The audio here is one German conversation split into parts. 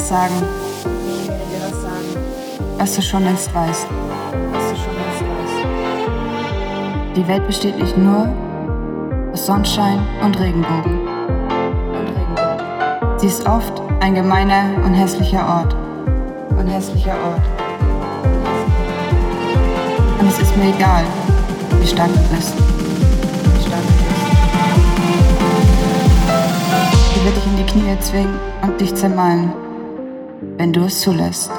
Was sagen, was du schon längst weißt. Die Welt besteht nicht nur aus Sonnenschein und Regenbogen. Sie ist oft ein gemeiner und hässlicher Ort. Und hässlicher Ort. Und es ist mir egal. Wie stark du bist. Ich will dich in die Knie zwingen und dich zermalmen, wenn du es zulässt.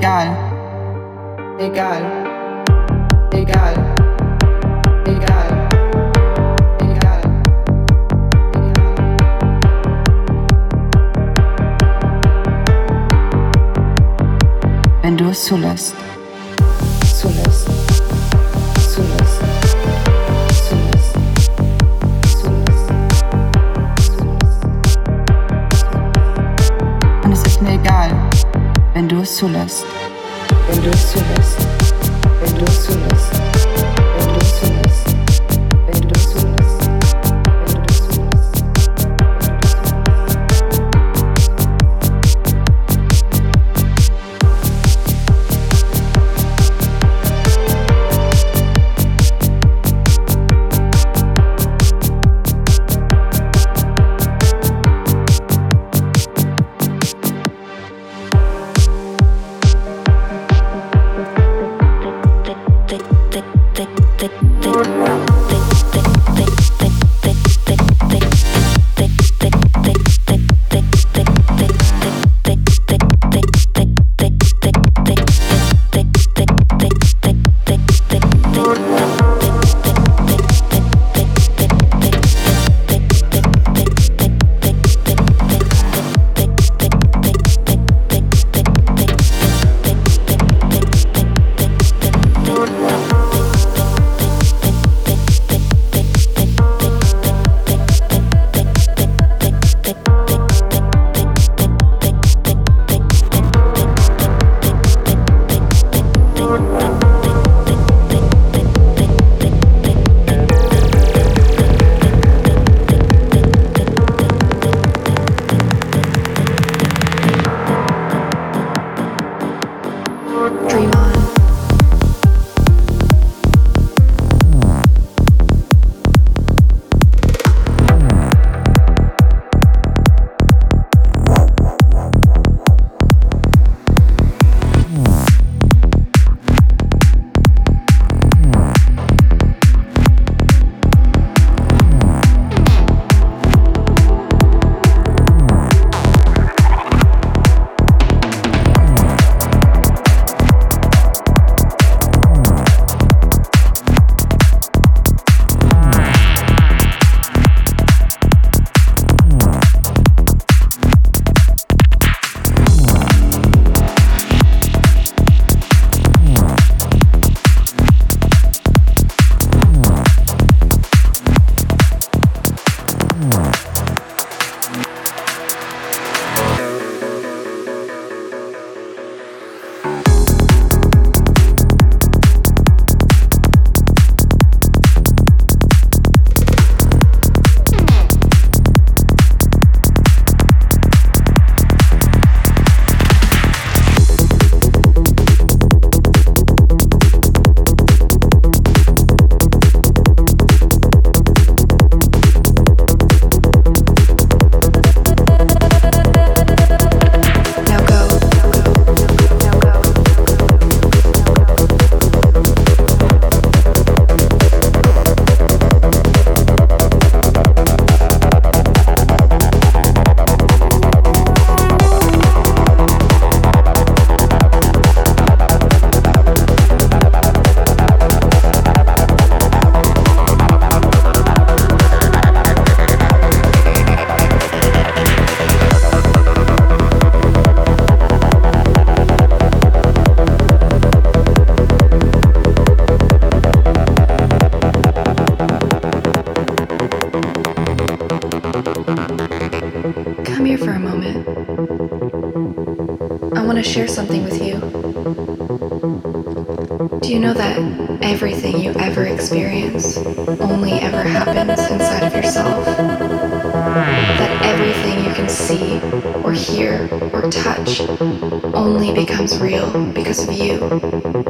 Egal. Egal. Egal. Egal. Wenn du es zulässt. Zulässt. Zulässt. Wenn du es zulässt. Wenn du to share something with you. Do you know that everything you ever experience only ever happens inside of yourself? That everything you can see or hear or touch only becomes real because of you?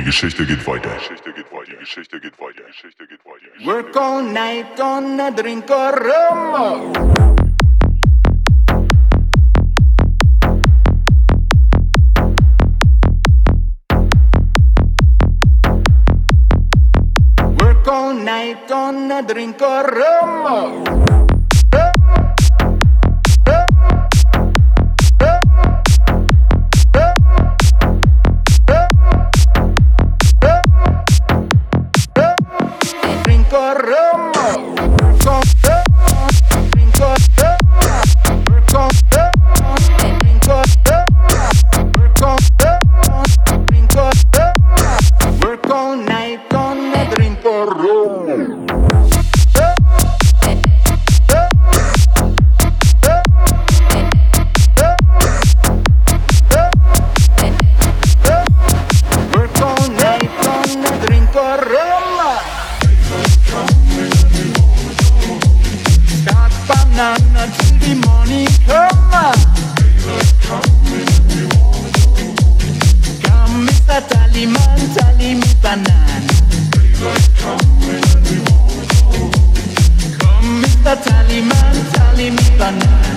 Geschichte geht weiter. Geschichte geht weiter. Geschichte geht weiter. Geschichte geht weiter. Work all night on a drink of rum. Work all night on a drink of rum. الرب totally mi banana. Come, Mr. Tallyman, tally me banana.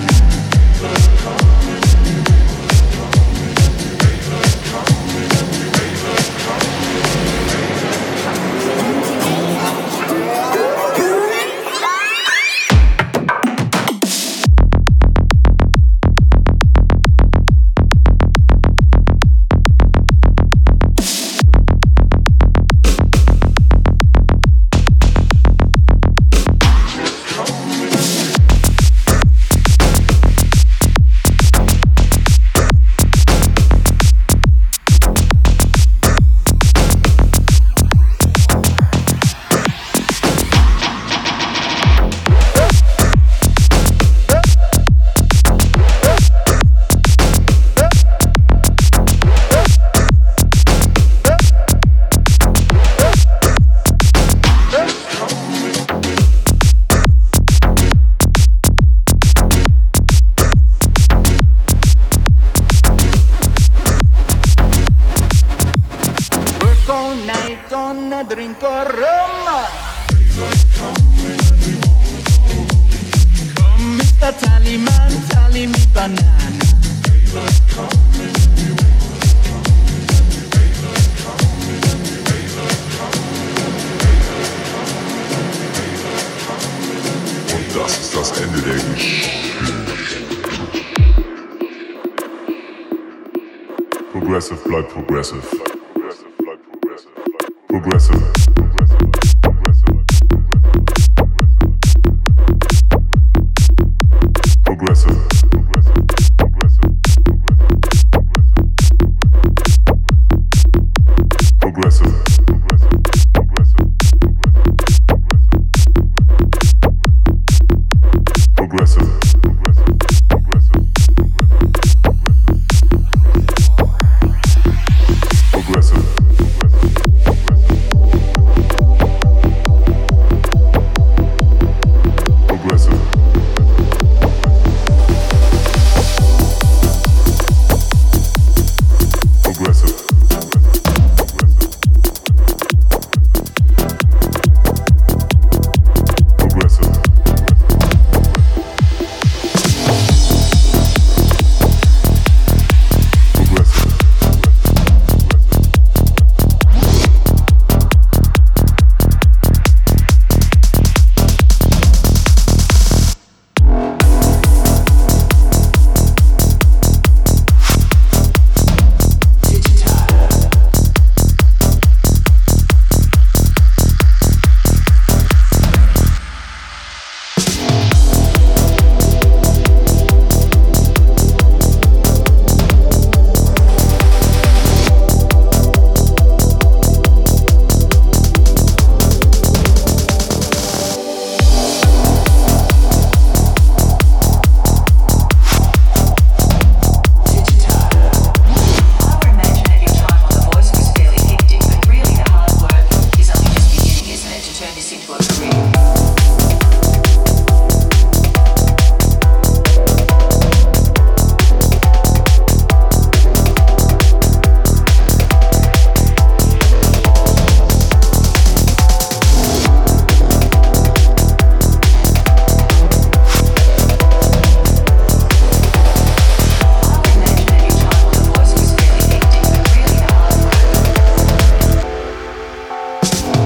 you